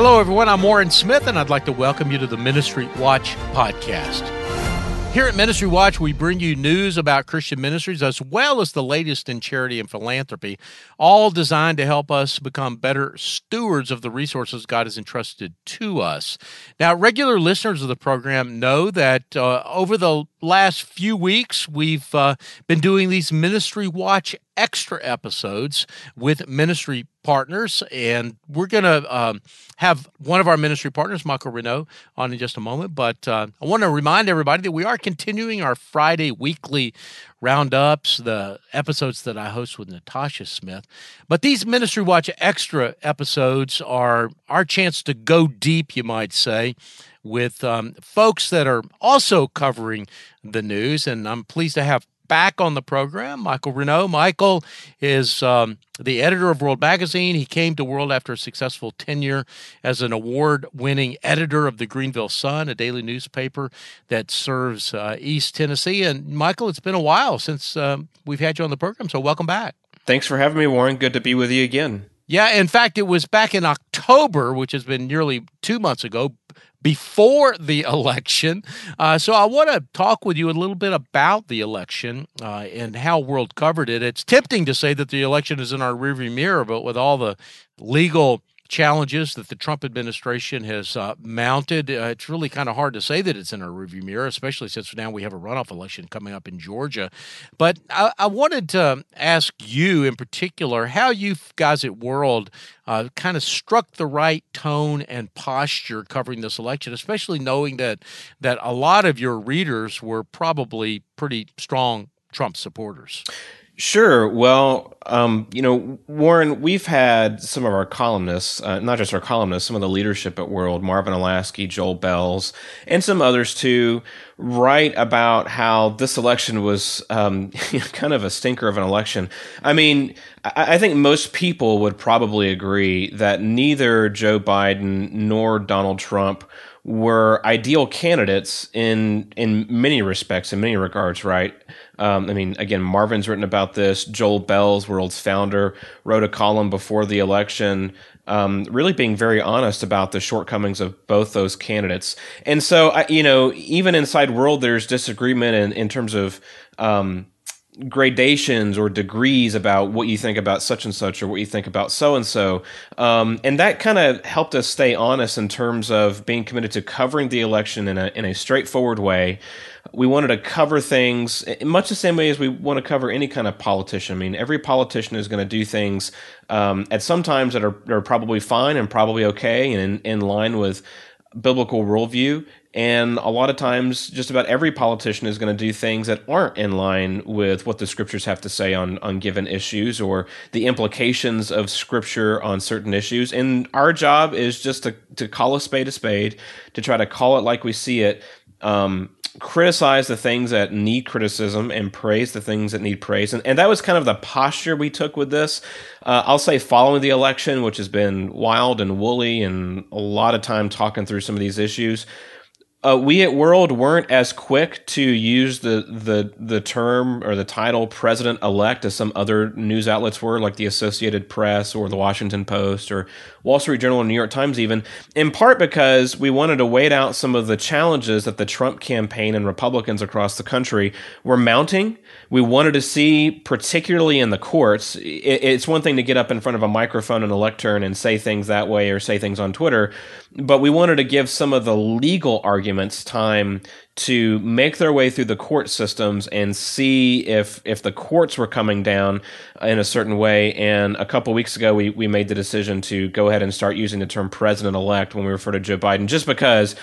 Hello, everyone. I'm Warren Smith, and I'd like to welcome you to the Ministry Watch podcast. Here at Ministry Watch, we bring you news about Christian ministries as well as the latest in charity and philanthropy, all designed to help us become better stewards of the resources God has entrusted to us. Now, regular listeners of the program know that uh, over the last few weeks, we've uh, been doing these Ministry Watch extra episodes with ministry partners. And we're going to um, have one of our ministry partners, Michael Reneau, on in just a moment. But uh, I want to remind everybody that we are continuing our Friday weekly roundups, the episodes that I host with Natasha Smith. But these Ministry Watch extra episodes are our chance to go deep, you might say with um, folks that are also covering the news. And I'm pleased to have back on the program, Michael Reneau. Michael is um, the editor of World Magazine. He came to World after a successful tenure as an award winning editor of the Greeneville Sun, a daily newspaper that serves uh, East Tennessee. And Michael, it's been a while since um, we've had you on the program, so welcome back. Thanks for having me, Warren. Good to be with you again. Yeah, in fact, it was back in October, which has been nearly two months ago, before the election. Uh, so I want to talk with you a little bit about the election uh, and how World covered it. It's tempting to say that the election is in our rearview mirror, but with all the legal challenges that the Trump administration has uh, mounted. Uh, it's really kind of hard to say that it's in our review mirror, especially since now we have a runoff election coming up in Georgia. But I, I wanted to ask you in particular how you guys at World uh, kind of struck the right tone and posture covering this election, especially knowing that that a lot of your readers were probably pretty strong Trump supporters. Sure. Well, um, you know, Warren, we've had some of our columnists, uh, not just our columnists, some of the leadership at World, Marvin Olasky, Joel Belz, and some others too, write about how this election was um, kind of a stinker of an election. I mean, I, I think most people would probably agree that neither Joe Biden nor Donald Trump were ideal candidates in in many respects, in many regards, right? Um, I mean, again, Marvin's written about this. Joel Belz, World's founder, wrote a column before the election, um, really being very honest about the shortcomings of both those candidates. And so, you know, even inside World, there's disagreement in, in terms of um, gradations or degrees about what you think about such and such or what you think about so and so. And that kind of helped us stay honest in terms of being committed to covering the election in a, in a straightforward way. We wanted to cover things in much the same way as we want to cover any kind of politician. I mean, every politician is going to do things um, at some times that are, are probably fine and probably okay and in, in line with biblical worldview. And a lot of times, just about every politician is going to do things that aren't in line with what the scriptures have to say on, on given issues or the implications of scripture on certain issues. And our job is just to, to call a spade a spade, to try to call it like we see it. Um, criticize the things that need criticism and praise the things that need praise. And, and that was kind of the posture we took with this. Uh, I'll say following the election, which has been wild and woolly and a lot of time talking through some of these issues uh, we at World weren't as quick to use the the the term or the title president elect as some other news outlets were, like the Associated Press or the Washington Post or Wall Street Journal and New York Times, even in part because we wanted to wait out some of the challenges that the Trump campaign and Republicans across the country were mounting. We wanted to see, particularly in the courts, it, it's one thing to get up in front of a microphone and a lectern and say things that way or say things on Twitter, but we wanted to give some of the legal arguments time to make their way through the court systems and see if if the courts were coming down in a certain way. And a couple weeks ago, we we made the decision to go ahead and start using the term president elect when we refer to Joe Biden, just because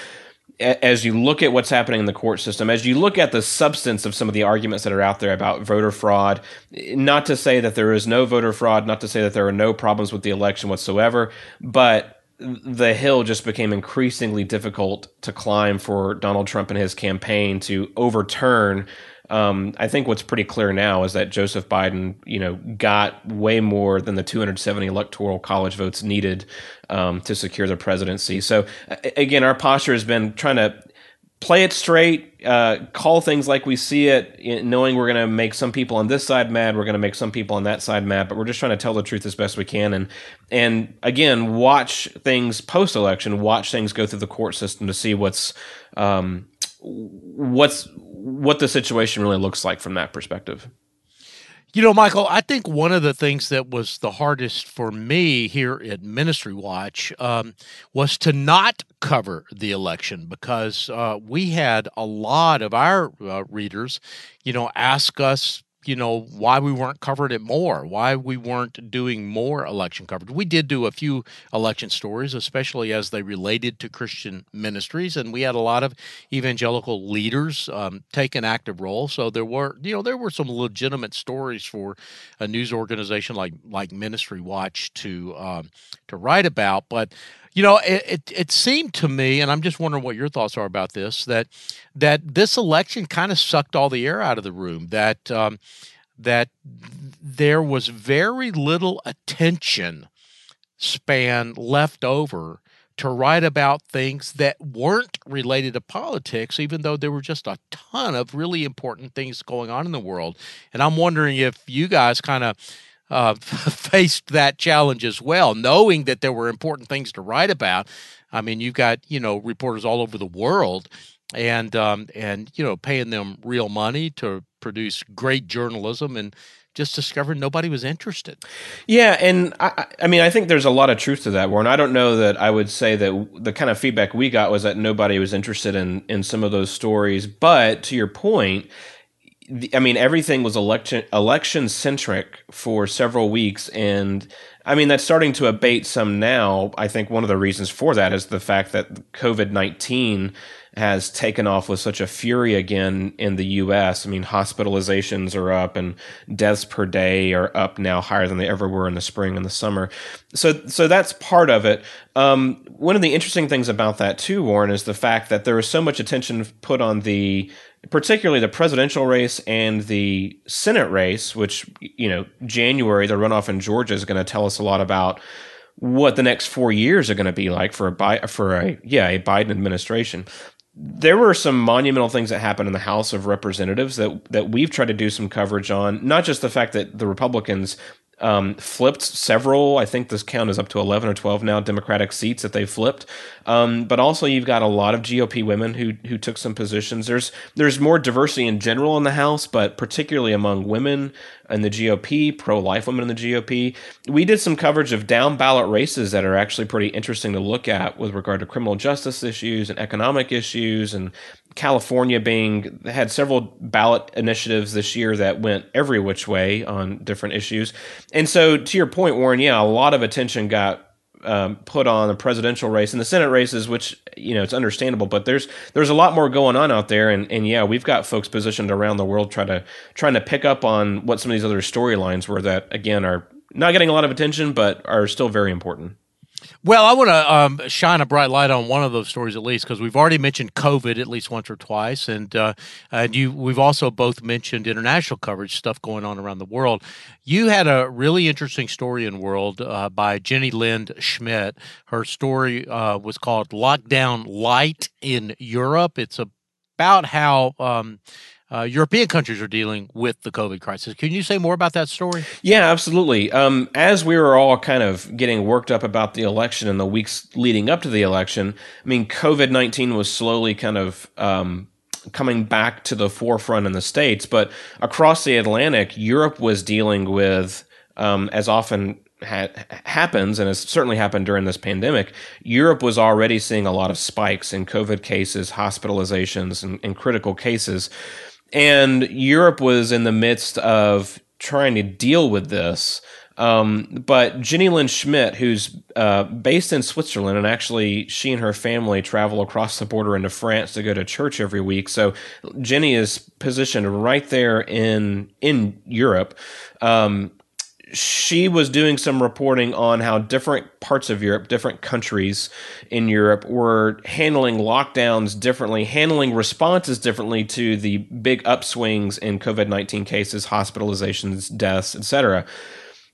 as you look at what's happening in the court system, as you look at the substance of some of the arguments that are out there about voter fraud, not to say that there is no voter fraud, not to say that there are no problems with the election whatsoever, but the hill just became increasingly difficult to climb for Donald Trump and his campaign to overturn. Um, I think what's pretty clear now is that Joseph Biden, you know, got way more than the 270 electoral college votes needed um, to secure the presidency. So again, our posture has been trying to play it straight, uh, call things like we see it, knowing we're going to make some people on this side mad, we're going to make some people on that side mad, but we're just trying to tell the truth as best we can. And and again, watch things post election, watch things go through the court system to see what's um, what's what the situation really looks like from that perspective. You know, Michael, I think one of the things that was the hardest for me here at Ministry Watch um, was to not cover the election because uh, we had a lot of our uh, readers, you know, ask us you know why we weren't covered it more why we weren't doing more election coverage. We did do a few election stories especially as they related to christian ministries and we had a lot of evangelical leaders um, take an active role. So there were you know there were some legitimate stories for a news organization like like ministry watch to um, to write about but you know, it, it, it seemed to me, and I'm just wondering what your thoughts are about this, that that this election kind of sucked all the air out of the room. That um, that there was very little attention span left over to write about things that weren't related to politics, even though there were just a ton of really important things going on in the world. And I'm wondering if you guys kind of uh, faced that challenge as well, knowing that there were important things to write about. I mean, you've got you know reporters all over the world, and um, and you know paying them real money to produce great journalism, and just discovered nobody was interested. Yeah, and I, I mean, I think there's a lot of truth to that, Warren. I don't know that I would say that the kind of feedback we got was that nobody was interested in in some of those stories. But to your point I mean, everything was election election centric for several weeks, and I mean that's starting to abate some now. I think one of the reasons for that is the fact that COVID nineteen has taken off with such a fury again in the U.S. I mean, hospitalizations are up, and deaths per day are up now, higher than they ever were in the spring and the summer. So, so that's part of it. Um, one of the interesting things about that too, Warren, is the fact that there was so much attention put on the particularly the presidential race and the Senate race, which, you know, January, the runoff in Georgia is going to tell us a lot about what the next four years are going to be like for a Bi- for a yeah a Biden administration. There were some monumental things that happened in the House of Representatives that that we've tried to do some coverage on. Not just the fact that the Republicans um, flipped several. I think this count is up to 11 or 12 now Democratic seats that they flipped. Um, but also, you've got a lot of GOP women who who took some positions. There's there's more diversity in general in the House, but particularly among women in the GOP, pro life women in the GOP. We did some coverage of down ballot races that are actually pretty interesting to look at with regard to criminal justice issues and economic issues and California being had several ballot initiatives this year that went every which way on different issues. And so to your point Warren, yeah, a lot of attention got um, put on the presidential race and the Senate races, which you know it's understandable, but there's there's a lot more going on out there, and and yeah, we've got folks positioned around the world trying to trying to pick up on what some of these other storylines were that again are not getting a lot of attention, but are still very important. Well, I want to um, shine a bright light on one of those stories at least because we've already mentioned COVID at least once or twice, and uh, and you we've also both mentioned international coverage stuff going on around the world. You had a really interesting story in World uh, by Jenny Lind Schmidt. Her story uh, was called "Lockdown Light in Europe." It's about how um, uh, European countries are dealing with the COVID crisis. Can you say more about that story? Yeah, absolutely. Um, as we were all kind of getting worked up about the election and the weeks leading up to the election, I mean, COVID 19 was slowly kind of. Um, coming back to the forefront in the states, but across the Atlantic, Europe was dealing with, um, as often ha- happens, and has certainly happened during this pandemic, Europe was already seeing a lot of spikes in COVID cases, hospitalizations, and, and critical cases. And Europe was in the midst of trying to deal with this. Um, but Jenny Lind Schmidt, who's uh, based in Switzerland, and actually she and her family travel across the border into France to go to church every week. So Jenny is positioned right there in in Europe. Um, she was doing some reporting on how different parts of Europe, different countries in Europe were handling lockdowns differently, handling responses differently to the big upswings in COVID 19 cases, hospitalizations, deaths, etc.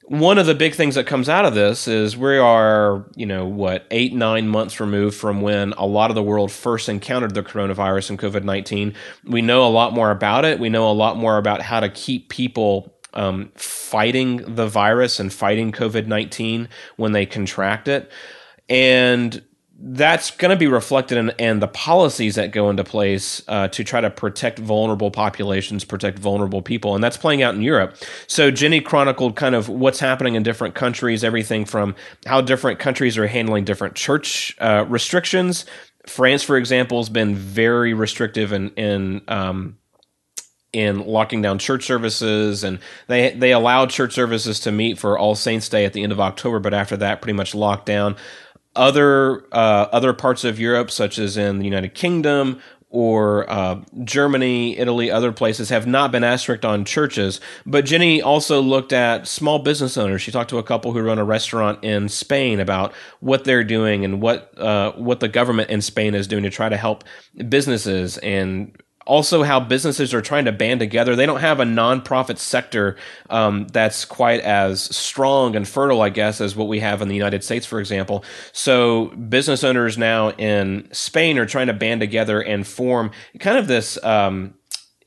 one of the big things that comes out of this is we are, you know, what, eight, nine months removed from when a lot of the world first encountered the coronavirus and COVID 19. We know a lot more about it. We know a lot more about how to keep people um, fighting the virus and fighting COVID 19 when they contract it. And that's going to be reflected in, in, the policies that go into place uh, to try to protect vulnerable populations, protect vulnerable people, and that's playing out in Europe. So Jenny chronicled kind of what's happening in different countries, everything from how different countries are handling different church uh, restrictions. France, for example, has been very restrictive in in um, in locking down church services and they they allowed church services to meet for all saints day at the end of october but after that pretty much locked down other uh, other parts of Europe, such as in the United Kingdom or uh, Germany, Italy, other places have not been as strict on churches. But Jenny also looked at small business owners. She talked to a couple who run a restaurant in Spain about what they're doing and what uh, what the government in Spain is doing to try to help businesses and also how businesses are trying to band together. They don't have a nonprofit sector um, that's quite as strong and fertile, I guess, as what we have in the United States, for example. So business owners now in Spain are trying to band together and form kind of this. Um,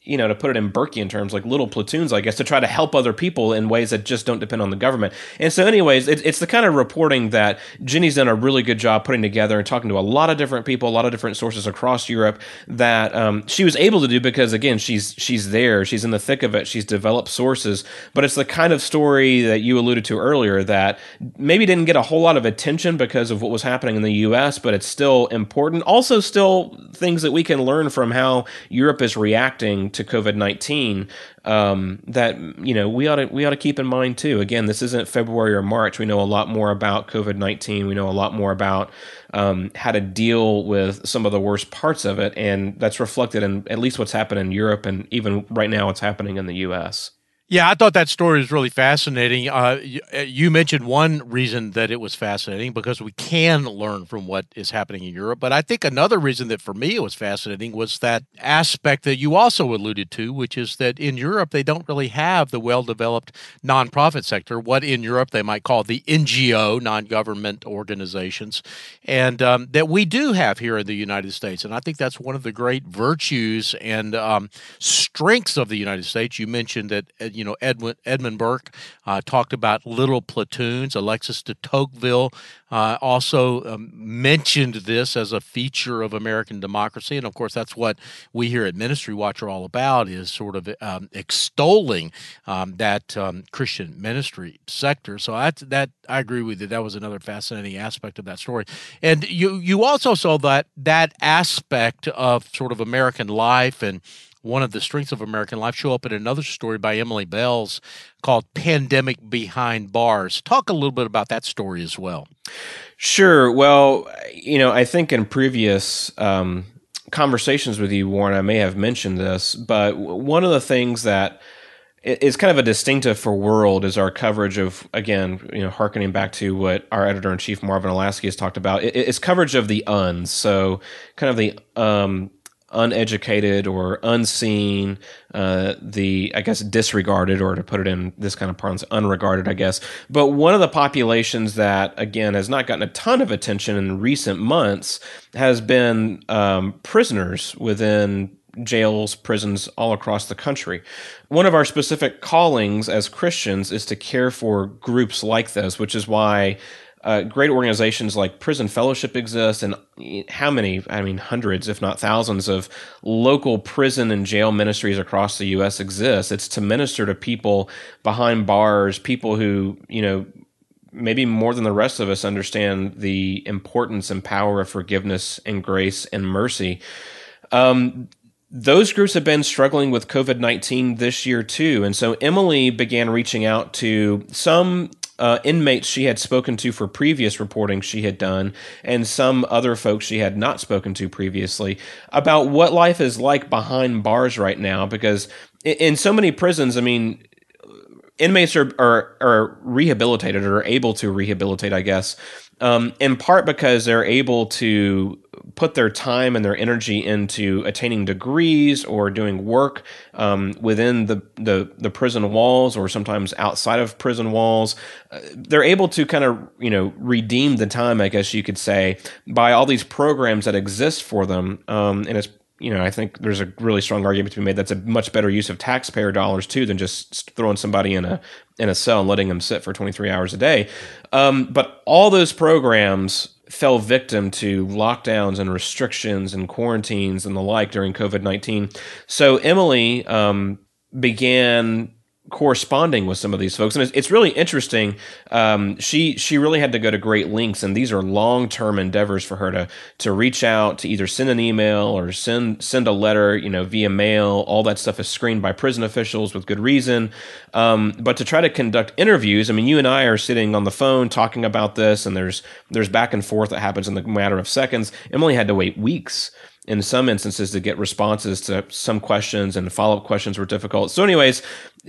you know, to put it in Burkean terms, like little platoons, I guess, to try to help other people in ways that just don't depend on the government. And so, anyways, it, it's the kind of reporting that Jenny's done a really good job putting together and talking to a lot of different people, a lot of different sources across Europe that um, she was able to do because, again, she's she's there, she's in the thick of it, she's developed sources. But it's the kind of story that you alluded to earlier that maybe didn't get a whole lot of attention because of what was happening in the U.S., but it's still important. Also, still things that we can learn from how Europe is reacting to COVID nineteen um, that you know we ought to we ought to keep in mind too. Again, this isn't February or March. We know a lot more about COVID nineteen. We know a lot more about um, how to deal with some of the worst parts of it, and that's reflected in at least what's happened in Europe, and even right now, what's happening in the U.S. Yeah, I thought that story was really fascinating. Uh, you, uh, you, mentioned one reason that it was fascinating because we can learn from what is happening in Europe. But I think another reason that for me it was fascinating was that aspect that you also alluded to, which is that in Europe they don't really have the well developed nonprofit sector, what in Europe they might call the NGO, non government organizations, and um, that we do have here in the United States. And I think that's one of the great virtues and um, strengths of the United States. You mentioned that uh, you know, Edwin, Edmund Burke uh, talked about little platoons. Alexis de Tocqueville uh, also um, mentioned this as a feature of American democracy, and of course, that's what we here at Ministry Watch are all about: is sort of um, extolling um, that um, Christian ministry sector. So I, that I agree with you. That was another fascinating aspect of that story, and you you also saw that that aspect of sort of American life and one of the strengths of American life show up in another story by Emily Belz called Pandemic Behind Bars. Talk a little bit about that story as well. Sure. Well, you know, I think in previous um, conversations with you, Warren, I may have mentioned this, but one of the things that is kind of a distinctive for World is our coverage of again, you know, harkening back to what our editor in chief Marvin Olasky has talked about. It's coverage of the uns, so kind of the um, uneducated or unseen, uh, the I guess disregarded, or to put it in this kind of parlance, unregarded, I guess. But one of the populations that again has not gotten a ton of attention in recent months has been um, prisoners within jails, prisons all across the country. One of our specific callings as Christians is to care for groups like this, which is why uh, great organizations like Prison Fellowship exist, and how many? I mean, hundreds, if not thousands, of local prison and jail ministries across the U.S. exist. It's to minister to people behind bars, people who you know maybe more than the rest of us understand the importance and power of forgiveness and grace and mercy. Um, those groups have been struggling with COVID 19 this year too. And so Emily began reaching out to some uh, inmates she had spoken to for previous reporting she had done, and some other folks she had not spoken to previously about what life is like behind bars right now. Because in so many prisons, I mean, inmates are, are, are rehabilitated or are able to rehabilitate, I guess, um, in part because they're able to put their time and their energy into attaining degrees or doing work um, within the, the, the prison walls or sometimes outside of prison walls. Uh, they're able to kind of you know redeem the time, I guess you could say, by all these programs that exist for them, um, and it's you know, I think there's a really strong argument to be made that's a much better use of taxpayer dollars too than just throwing somebody in a in a cell and letting them sit for 23 hours a day. Um, but all those programs fell victim to lockdowns and restrictions and quarantines and the like during COVID 19. So Emily um, began corresponding with some of these folks, and it's, it's really interesting. Um, she she really had to go to great lengths, and these are long term endeavors for her to to reach out to either send an email or send send a letter, you know, via mail. All that stuff is screened by prison officials with good reason. Um, but to try to conduct interviews, I mean, you and I are sitting on the phone talking about this, and there's there's back and forth that happens in the matter of seconds. Emily had to wait weeks in some instances to get responses to some questions and follow up questions were difficult. So, anyways,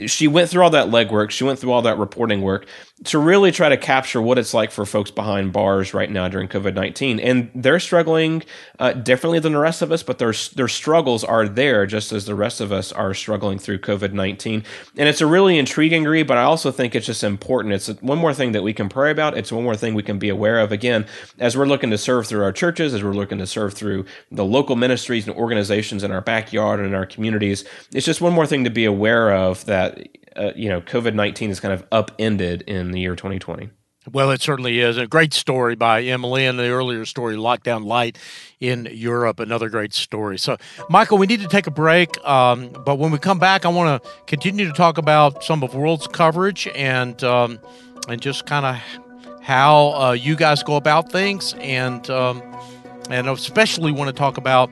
she went through all that legwork. She went through all that reporting work to really try to capture what it's like for folks behind bars right now during COVID 19. And they're struggling uh, differently than the rest of us, but their, their struggles are there just as the rest of us are struggling through COVID 19. And it's a really intriguing read, but I also think it's just important. It's one more thing that we can pray about. It's one more thing we can be aware of. Again, as we're looking to serve through our churches, as we're looking to serve through the local ministries and organizations in our backyard and in our communities, it's just one more thing to be aware of that that uh, you know COVID nineteen is kind of upended in the year 2020. Well, it certainly is. A great story by Emily and the earlier story, Lockdown Light in Europe, another great story. So, Michael, we need to take a break. Um, but when we come back, I want to continue to talk about some of World's coverage and, um, and just kind of how uh, you guys go about things. And, um, and especially want to talk about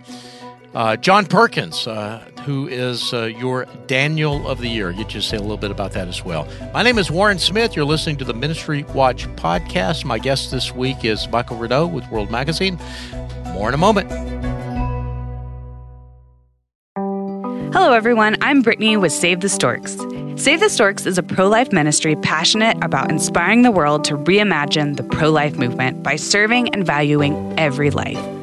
uh, John Perkins, uh, who is uh, your Daniel of the Year. You just say a little bit about that as well. My name is Warren Smith. You're listening to the Ministry Watch podcast. My guest this week is Michael Reneau with World Magazine. More in a moment. Hello, everyone. I'm Brittany with Save the Storks. Save the Storks is a pro life ministry passionate about inspiring the world to reimagine the pro life movement by serving and valuing every life.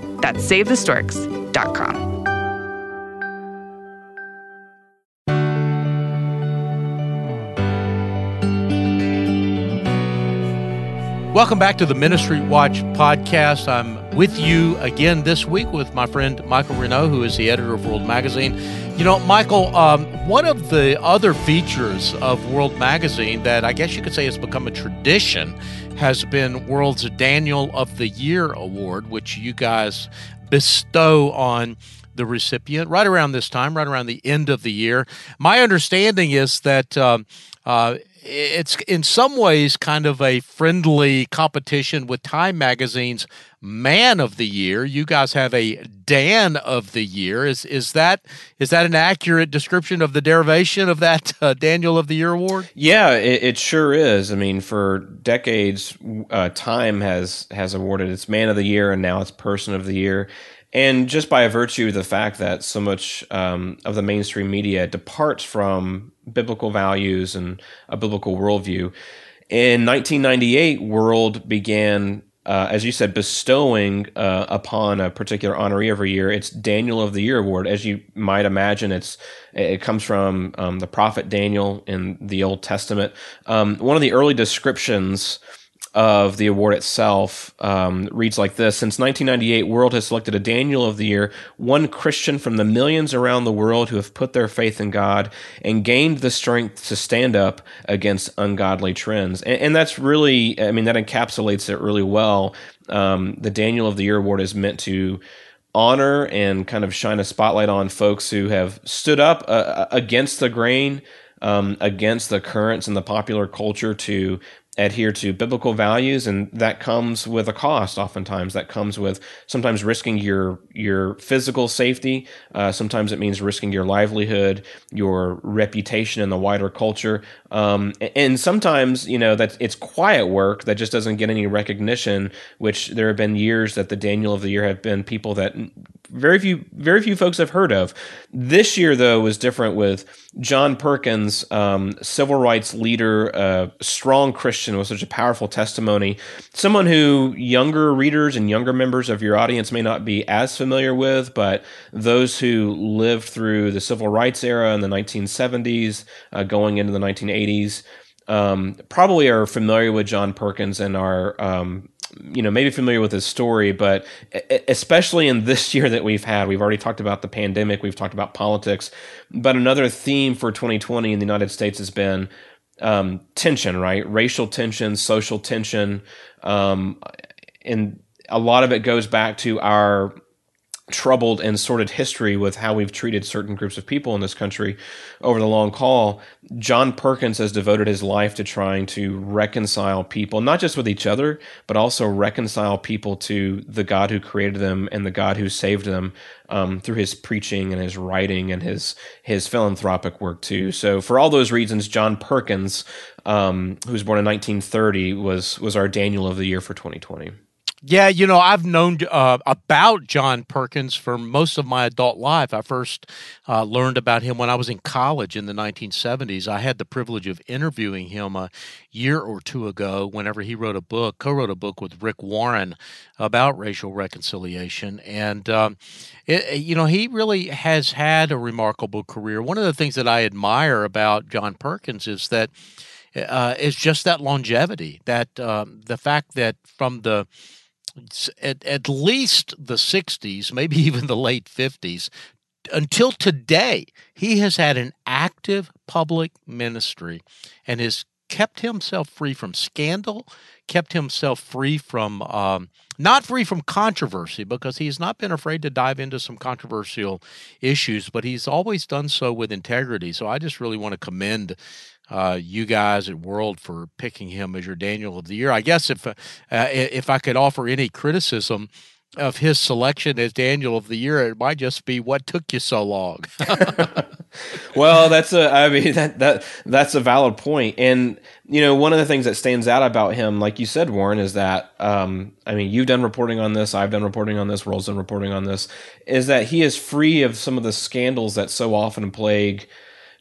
That's SaveTheStorks.com. Welcome back to the Ministry Watch podcast. I'm with you again this week with my friend Michael Reneau, who is the editor of World Magazine. You know, Michael, um, one of the other features of World Magazine that I guess you could say has become a tradition has been World's Daniel of the Year Award, which you guys bestow on the recipient right around this time, right around the end of the year. My understanding is that um, uh, it's in some ways kind of a friendly competition with Time Magazine's Man of the Year. You guys have a Dan of the Year. Is is that is that an accurate description of the derivation of that uh, Daniel of the Year award? Yeah, it, it, sure is. I mean, for decades, uh, Time has has awarded its Man of the Year, and now it's Person of the Year. And just by virtue of the fact that so much um, of the mainstream media departs from biblical values and a biblical worldview, in 1998, World began, uh, as you said, bestowing uh, upon a particular honoree every year. It's Daniel of the Year award, as you might imagine. It's it comes from um, the prophet Daniel in the Old Testament. Um, one of the early descriptions of the award itself um, reads like this Since 1998, World has selected a Daniel of the Year, one Christian from the millions around the world who have put their faith in God and gained the strength to stand up against ungodly trends. And, and that's really, I mean, that encapsulates it really well. Um, the Daniel of the Year award is meant to honor and kind of shine a spotlight on folks who have stood up uh, against the grain um, against the currents in the popular culture to adhere to biblical values, and that comes with a cost. Oftentimes, that comes with sometimes risking your your physical safety. Uh, sometimes it means risking your livelihood, your reputation in the wider culture, um, and sometimes you know that it's quiet work that just doesn't get any recognition. Which there have been years that the Daniel of the year have been people that very few very few folks have heard of. This year, though, was different with John Perkins, um, civil rights leader, uh, strong Christian with such a powerful testimony. Someone who younger readers and younger members of your audience may not be as familiar with, but those who lived through the civil rights era in the 1970s, uh, going into the 1980s, um, probably are familiar with John Perkins and are um, you know, maybe familiar with his story, but especially in this year that we've had, we've already talked about the pandemic, we've talked about politics, but another theme for 2020 in the United States has been um, tension, right? Racial tension, social tension, um, and a lot of it goes back to our troubled and sordid history with how we've treated certain groups of people in this country over the long haul. John Perkins has devoted his life to trying to reconcile people, not just with each other, but also reconcile people to the God who created them and the God who saved them um, through his preaching and his writing and his his philanthropic work too. So for all those reasons, John Perkins, um, who was born in 1930, was was our Daniel of the year for 2020. Yeah, you know, I've known uh, about John Perkins for most of my adult life. I first uh, learned about him when I was in college in the 1970s. I had the privilege of interviewing him a year or two ago whenever he wrote a book, co wrote a book with Rick Warren about racial reconciliation. And, um, it, you know, he really has had a remarkable career. One of the things that I admire about John Perkins is that. Uh, is just that longevity, that um, the fact that from the at, at least the 60s, maybe even the late 50s, until today, he has had an active public ministry and has kept himself free from scandal, kept himself free from, um, not free from controversy, because he's not been afraid to dive into some controversial issues, but he's always done so with integrity. So I just really want to commend uh, you guys at World for picking him as your Daniel of the Year. I guess if uh, if I could offer any criticism of his selection as Daniel of the Year, it might just be what took you so long. well, that's a I mean that that that's a valid point. and you know one of the things that stands out about him, like you said, Warren, is that um, I mean you've done reporting on this, I've done reporting on this, World's done reporting on this, is that he is free of some of the scandals that so often plague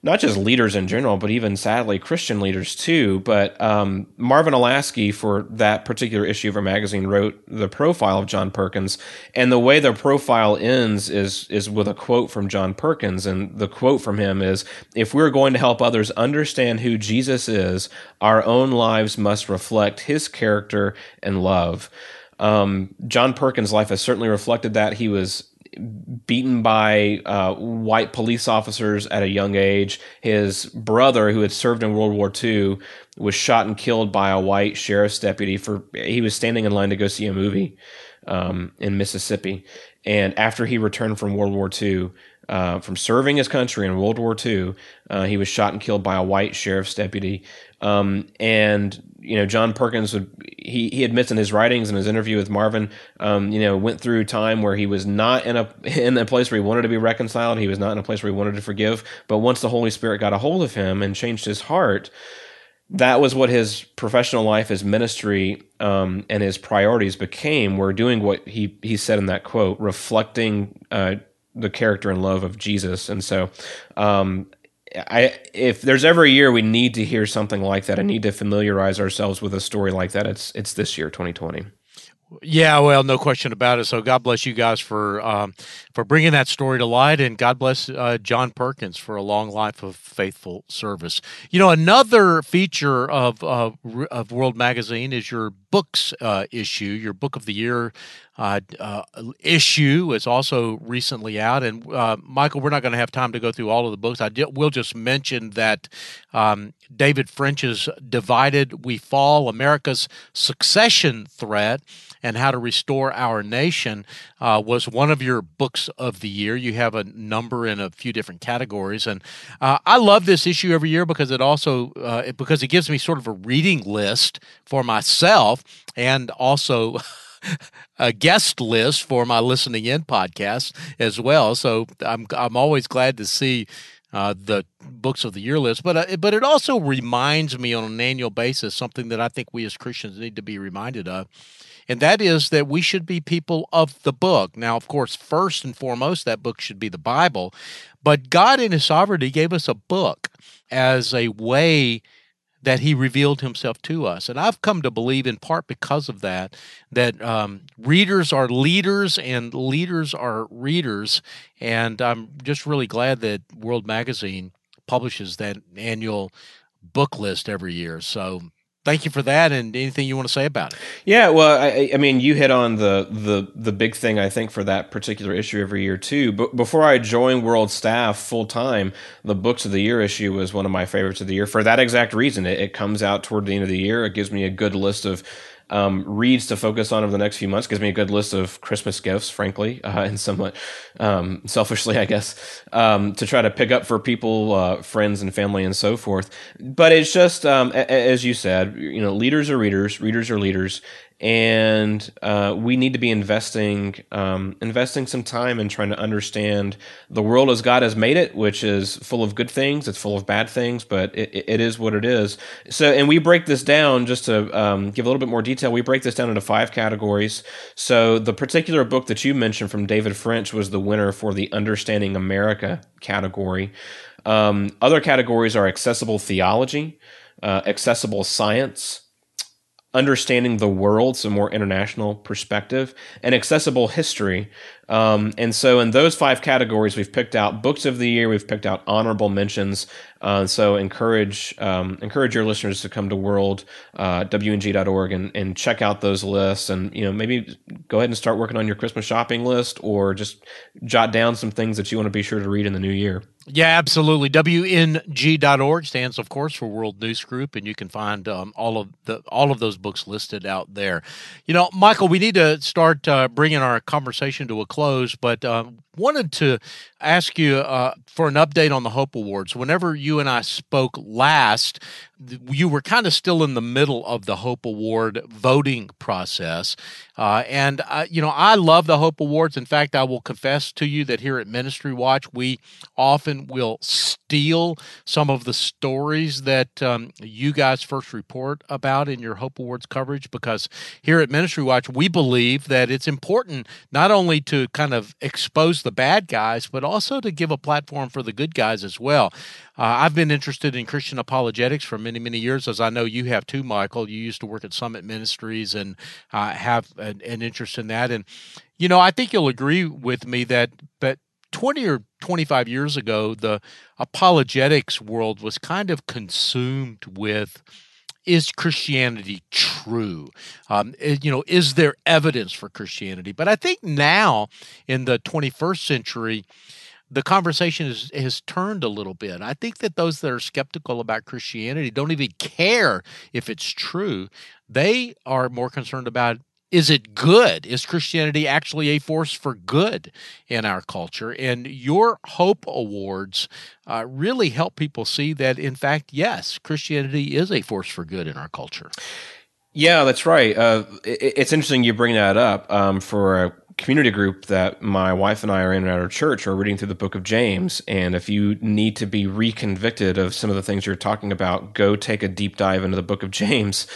not just leaders in general, but even sadly Christian leaders too. But um, Marvin Olasky, for that particular issue of our magazine, wrote the profile of John Perkins, and the way the profile ends is is with a quote from John Perkins, and the quote from him is, "If we're going to help others understand who Jesus is, our own lives must reflect His character and love." Um, John Perkins' life has certainly reflected that. He was beaten by uh, white police officers at a young age. His brother, who had served in World War II, was shot and killed by a white sheriff's deputy for he was standing in line to go see a movie um, in Mississippi. And after he returned from World War II, uh, from serving his country in World War II, uh, he was shot and killed by a white sheriff's deputy. Um, and you know, John Perkins would he he admits in his writings and his interview with Marvin, um, you know, went through time where he was not in a in a place where he wanted to be reconciled. He was not in a place where he wanted to forgive. But once the Holy Spirit got a hold of him and changed his heart, that was what his professional life, his ministry, um, and his priorities became. Were doing what he he said in that quote, reflecting. Uh, the character and love of Jesus, and so um, I if there's ever a year we need to hear something like that, I need to familiarize ourselves with a story like that. It's it's this year, 2020. Yeah, well, no question about it. So God bless you guys for um, for bringing that story to light, and God bless uh, John Perkins for a long life of faithful service. You know, another feature of uh, of World Magazine is your books uh, issue, your book of the year uh, uh, issue is also recently out. And uh, Michael, we're not going to have time to go through all of the books. I will just mention that um, David French's "Divided We Fall: America's Secession Threat." and how to restore our nation uh, was one of your books of the year. You have a number in a few different categories, and uh, I love this issue every year because it also uh, because it gives me sort of a reading list for myself and also. a guest list for my listening in podcast as well. So I'm I'm always glad to see uh, the books of the year list, but uh, but it also reminds me on an annual basis something that I think we as Christians need to be reminded of, and that is that we should be people of the book. Now, of course, first and foremost, that book should be the Bible, but God in His sovereignty gave us a book as a way that he revealed himself to us. And I've come to believe, in part because of that, that um, readers are leaders and leaders are readers. And I'm just really glad that World Magazine publishes that annual book list every year. So thank you for that and anything you want to say about it. Yeah well I, I, mean you hit on the the the big thing i think for that particular issue every year too. But before i joined world staff full time the books of the year issue was one of my favorites of the year for that exact reason. It, it comes out toward the end of the year. It gives me a good list of um, reads to focus on over the next few months. Gives me a good list of Christmas gifts, frankly, uh, and somewhat um, selfishly, I guess, um, to try to pick up for people, uh, friends, and family, and so forth. But it's just, um, a- as you said, you know, leaders are readers, readers are leaders, and uh, we need to be investing um, investing some time in trying to understand the world as God has made it, which is full of good things. It's full of bad things, but it, it is what it is. So, and we break this down just to um, give a little bit more detail. We break this down into five categories. So, the particular book that you mentioned from David French was the winner for the Understanding America category. Um, other categories are accessible theology, uh, accessible science understanding the world, so more international perspective, and accessible history. Um, and so, in those five categories, we've picked out books of the year. We've picked out honorable mentions. Uh, so, encourage um, encourage your listeners to come to world uh, wng.org and, and check out those lists. And you know, maybe go ahead and start working on your Christmas shopping list, or just jot down some things that you want to be sure to read in the new year. Yeah, absolutely. WNG.org stands, of course, for World News Group, and you can find um, all of the all of those books listed out there. You know, Michael, we need to start uh, bringing our conversation to a close, but um, wanted to ask you uh, for an update on the Hope Awards. Whenever you and I spoke last, you were kind of still in the middle of the Hope Award voting process. Uh, and, uh, you know, I love the Hope Awards. In fact, I will confess to you that here at Ministry Watch, we often will steal some of the stories that um, you guys first report about in your Hope Awards coverage because here at Ministry Watch, we believe that it's important not only to kind of expose the bad guys, but also to give a platform for the good guys as well. Uh, I've been interested in Christian apologetics for many, many years, as I know you have too, Michael. You used to work at Summit Ministries and uh, have an, an interest in that. And, you know, I think you'll agree with me that, that 20 or 25 years ago, the apologetics world was kind of consumed with is Christianity true? Um, you know, is there evidence for Christianity? But I think now in the 21st century, the conversation is, has turned a little bit. I think that those that are skeptical about Christianity don't even care if it's true. They are more concerned about is it good? Is Christianity actually a force for good in our culture? And your Hope Awards uh, really help people see that, in fact, yes, Christianity is a force for good in our culture. Yeah, that's right. Uh, it, it's interesting you bring that up um, for a community group that my wife and I are in at our church are reading through the book of James. And if you need to be reconvicted of some of the things you're talking about, go take a deep dive into the book of James.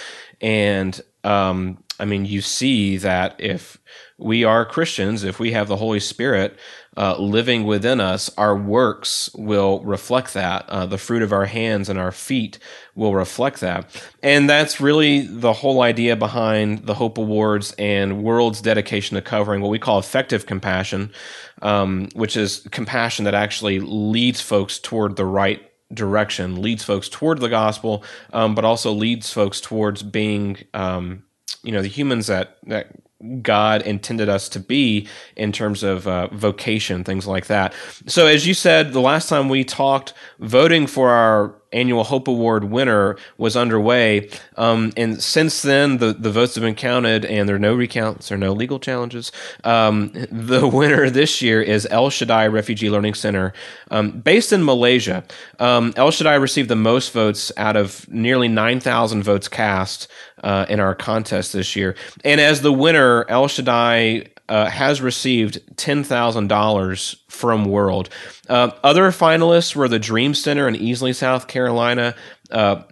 And um, I mean, you see that if we are Christians, if we have the Holy Spirit uh, living within us, our works will reflect that. Uh, the fruit of our hands and our feet will reflect that. And that's really the whole idea behind the Hope Awards and World's dedication to covering what we call effective compassion, um, which is compassion that actually leads folks toward the right direction, leads folks toward the gospel, um, but also leads folks towards being. Um, you know the humans that that God intended us to be in terms of uh, vocation, things like that. So, as you said, the last time we talked, voting for our annual Hope Award winner was underway. Um, and since then, the, the votes have been counted, and there are no recounts or no legal challenges. Um, the winner this year is El Shaddai Refugee Learning Center, um, based in Malaysia. Um, El Shaddai received the most votes out of nearly 9,000 votes cast uh, in our contest this year. And as the winner, El Shaddai uh, has received $10,000 from World. Uh, other finalists were the Dream Center in Easley, South Carolina, uh,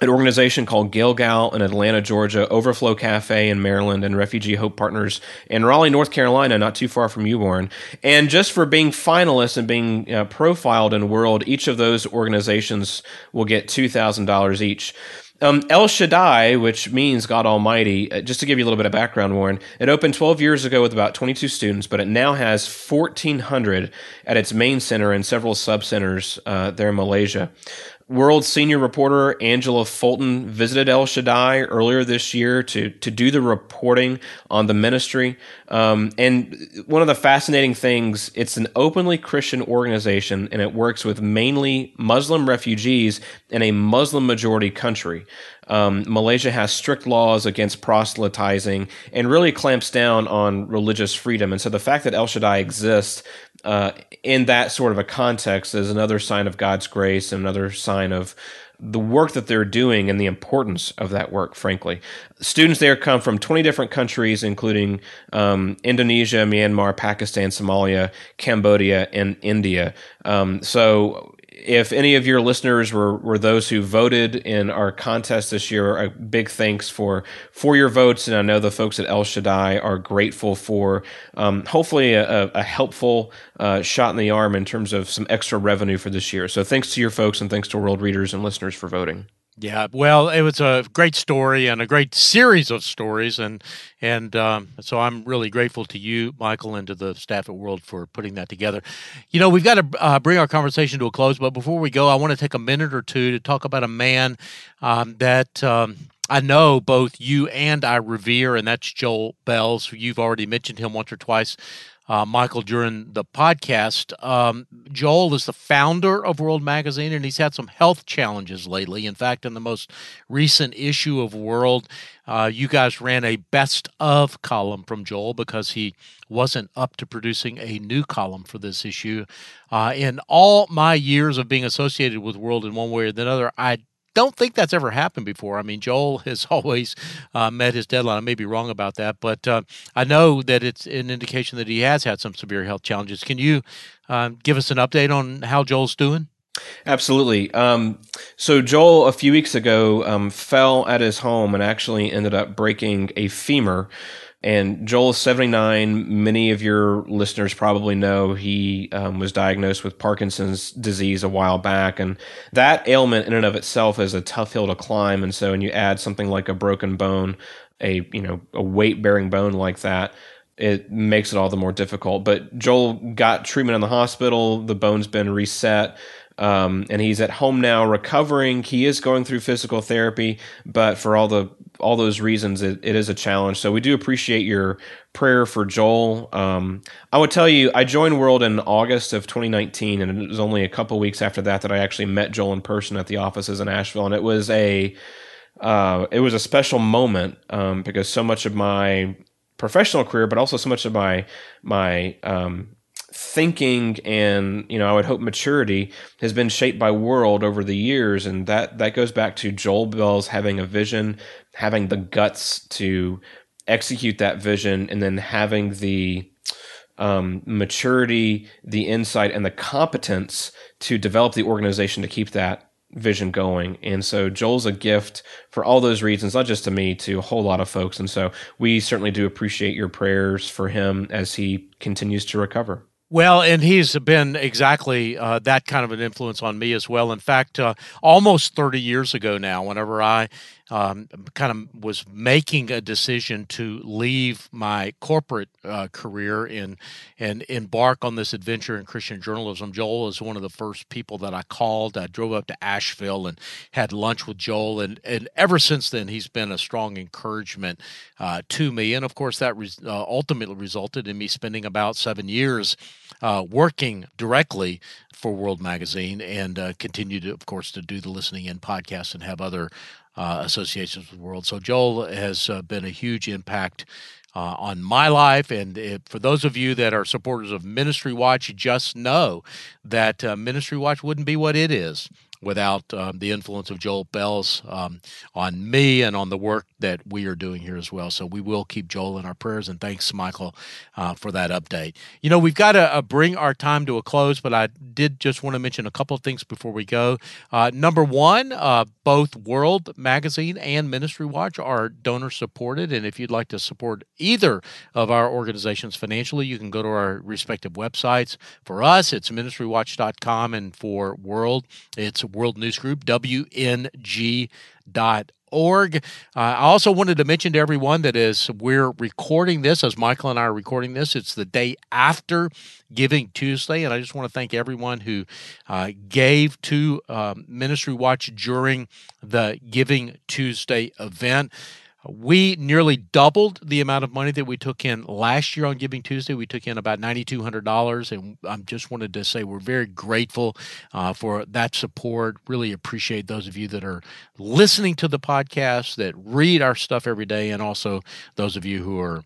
an organization called Gilgal in Atlanta, Georgia, Overflow Cafe in Maryland, and Refugee Hope Partners in Raleigh, North Carolina, not too far from you, Warren. And just for being finalists and being uh, profiled in World, each of those organizations will get $2,000 each. Um, El Shaddai, which means God Almighty, uh, just to give you a little bit of background, Warren, it opened 12 years ago with about 22 students, but it now has 1,400 at its main center and several sub centers uh, there in Malaysia. World senior reporter Angela Fulton visited El Shaddai earlier this year to to do the reporting on the ministry. Um, and one of the fascinating things, it's an openly Christian organization, and it works with mainly Muslim refugees in a Muslim majority country. Um, Malaysia has strict laws against proselytizing and really clamps down on religious freedom. And so the fact that El Shaddai exists uh, in that sort of a context is another sign of God's grace and another sign of the work that they're doing and the importance of that work, frankly. Students there come from 20 different countries, including um, Indonesia, Myanmar, Pakistan, Somalia, Cambodia, and India. Um, so if any of your listeners were, were those who voted in our contest this year, a big thanks for for your votes. And I know the folks at El Shaddai are grateful for um, hopefully a, a helpful uh, shot in the arm in terms of some extra revenue for this year. So thanks to your folks and thanks to world readers and listeners for voting. Yeah, well, it was a great story and a great series of stories, and and um, so I'm really grateful to you, Michael, and to the staff at World for putting that together. You know, we've got to uh, bring our conversation to a close, but before we go, I want to take a minute or two to talk about a man um, that. Um, I know both you and I revere, and that's Joel Belz. You've already mentioned him once or twice uh, Michael during the podcast. Um, Joel is the founder of World Magazine, and he's had some health challenges lately. In fact, in the most recent issue of World, uh, you guys ran a best of column from Joel because he wasn't up to producing a new column for this issue. Uh, in all my years of being associated with World in one way or another, I don't think that's ever happened before. I mean, Joel has always uh, met his deadline. I may be wrong about that, but uh, I know that it's an indication that he has had some severe health challenges. Can you uh, give us an update on how Joel's doing? Absolutely. Um, so Joel, a few weeks ago, um, fell at his home and actually ended up breaking a femur. And Joel is 79. Many of your listeners probably know he um, was diagnosed with Parkinson's disease a while back. And that ailment in and of itself is a tough hill to climb. And so when you add something like a broken bone, a, you know, a weight bearing bone like that, it makes it all the more difficult. But Joel got treatment in the hospital. The bone's been reset. Um, and he's at home now recovering. He is going through physical therapy, but for all the all those reasons, it, it is a challenge. So we do appreciate your prayer for Joel. Um, I would tell you, I joined World in August of 2019, and it was only a couple weeks after that that I actually met Joel in person at the offices in Asheville, and it was a uh, it was a special moment um, because so much of my professional career, but also so much of my my um, thinking and you know I would hope maturity has been shaped by world over the years. And that that goes back to Joel Belz having a vision having the guts to execute that vision and then having the um, maturity the insight and the competence to develop the organization to keep that vision going. And so Joel's a gift for all those reasons not just to me to a whole lot of folks. And so we certainly do appreciate your prayers for him as he continues to recover well, and he's been exactly uh, that kind of an influence on me as well. In fact, uh, almost 30 years ago now, whenever I um, kind of was making a decision to leave my corporate uh, career and and embark on this adventure in Christian journalism. Joel is one of the first people that I called. I drove up to Asheville and had lunch with Joel, and and ever since then he's been a strong encouragement uh, to me. And of course, that uh, ultimately resulted in me spending about seven years uh, working directly for World Magazine and uh, continue to, of course, to do the listening in podcast and have other uh, associations with the World. So Joel has uh, been a huge impact. Uh, on my life. And it, for those of you that are supporters of Ministry Watch, just know that uh, Ministry Watch wouldn't be what it is without um, the influence of Joel Belz um, on me and on the work that we are doing here as well. So we will keep Joel in our prayers. And thanks, Michael, uh, for that update. You know, we've got to uh, bring our time to a close, but I did just want to mention a couple of things before we go. Uh, number one, uh, both World Magazine and Ministry Watch are donor supported. And if you'd like to support either of our organizations financially, you can go to our respective websites. For us, it's ministrywatch.com, and for World, it's World News Group, WNG.org. Uh, I also wanted to mention to everyone that as we're recording this, as Michael and I are recording this, it's the day after Giving Tuesday. And I just want to thank everyone who uh, gave to um, Ministry Watch during the Giving Tuesday event. We nearly doubled the amount of money that we took in last year on Giving Tuesday. We took in about $9,200. And I just wanted to say we're very grateful uh, for that support. Really appreciate those of you that are listening to the podcast, that read our stuff every day, and also those of you who are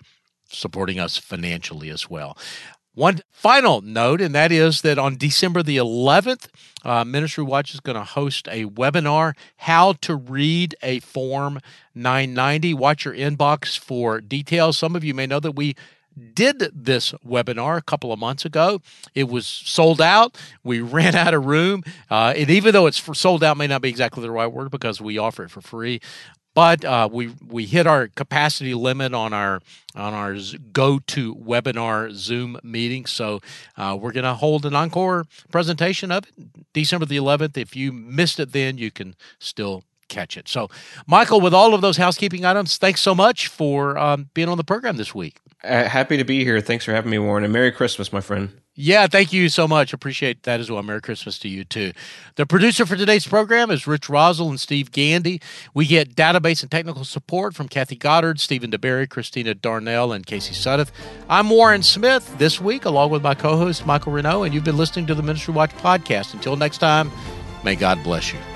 supporting us financially as well. One final note, and that is that on December the 11th, uh, Ministry Watch is going to host a webinar, How to Read a Form 990. Watch your inbox for details. Some of you may know that we did this webinar a couple of months ago. It was sold out. We ran out of room. Uh, and even though it's sold out, may not be exactly the right word because we offer it for free but uh, we we hit our capacity limit on our on our go to webinar Zoom meeting. So uh, we're going to hold an encore presentation of it December the 11th. If you missed it, then you can still catch it. So, Michael, with all of those housekeeping items, thanks so much for um, being on the program this week. Uh, happy to be here. Thanks for having me, Warren, and Merry Christmas, my friend. Yeah, thank you so much. Appreciate that as well. Merry Christmas to you too. The producer for today's program is Rich Rosell and Steve Gandy. We get database and technical support from Kathy Goddard, Stephen DeBerry, Christina Darnell, and Casey Suddeth. I'm Warren Smith this week, along with my co-host Michael Reneau, and you've been listening to the Ministry Watch podcast. Until next time, may God bless you.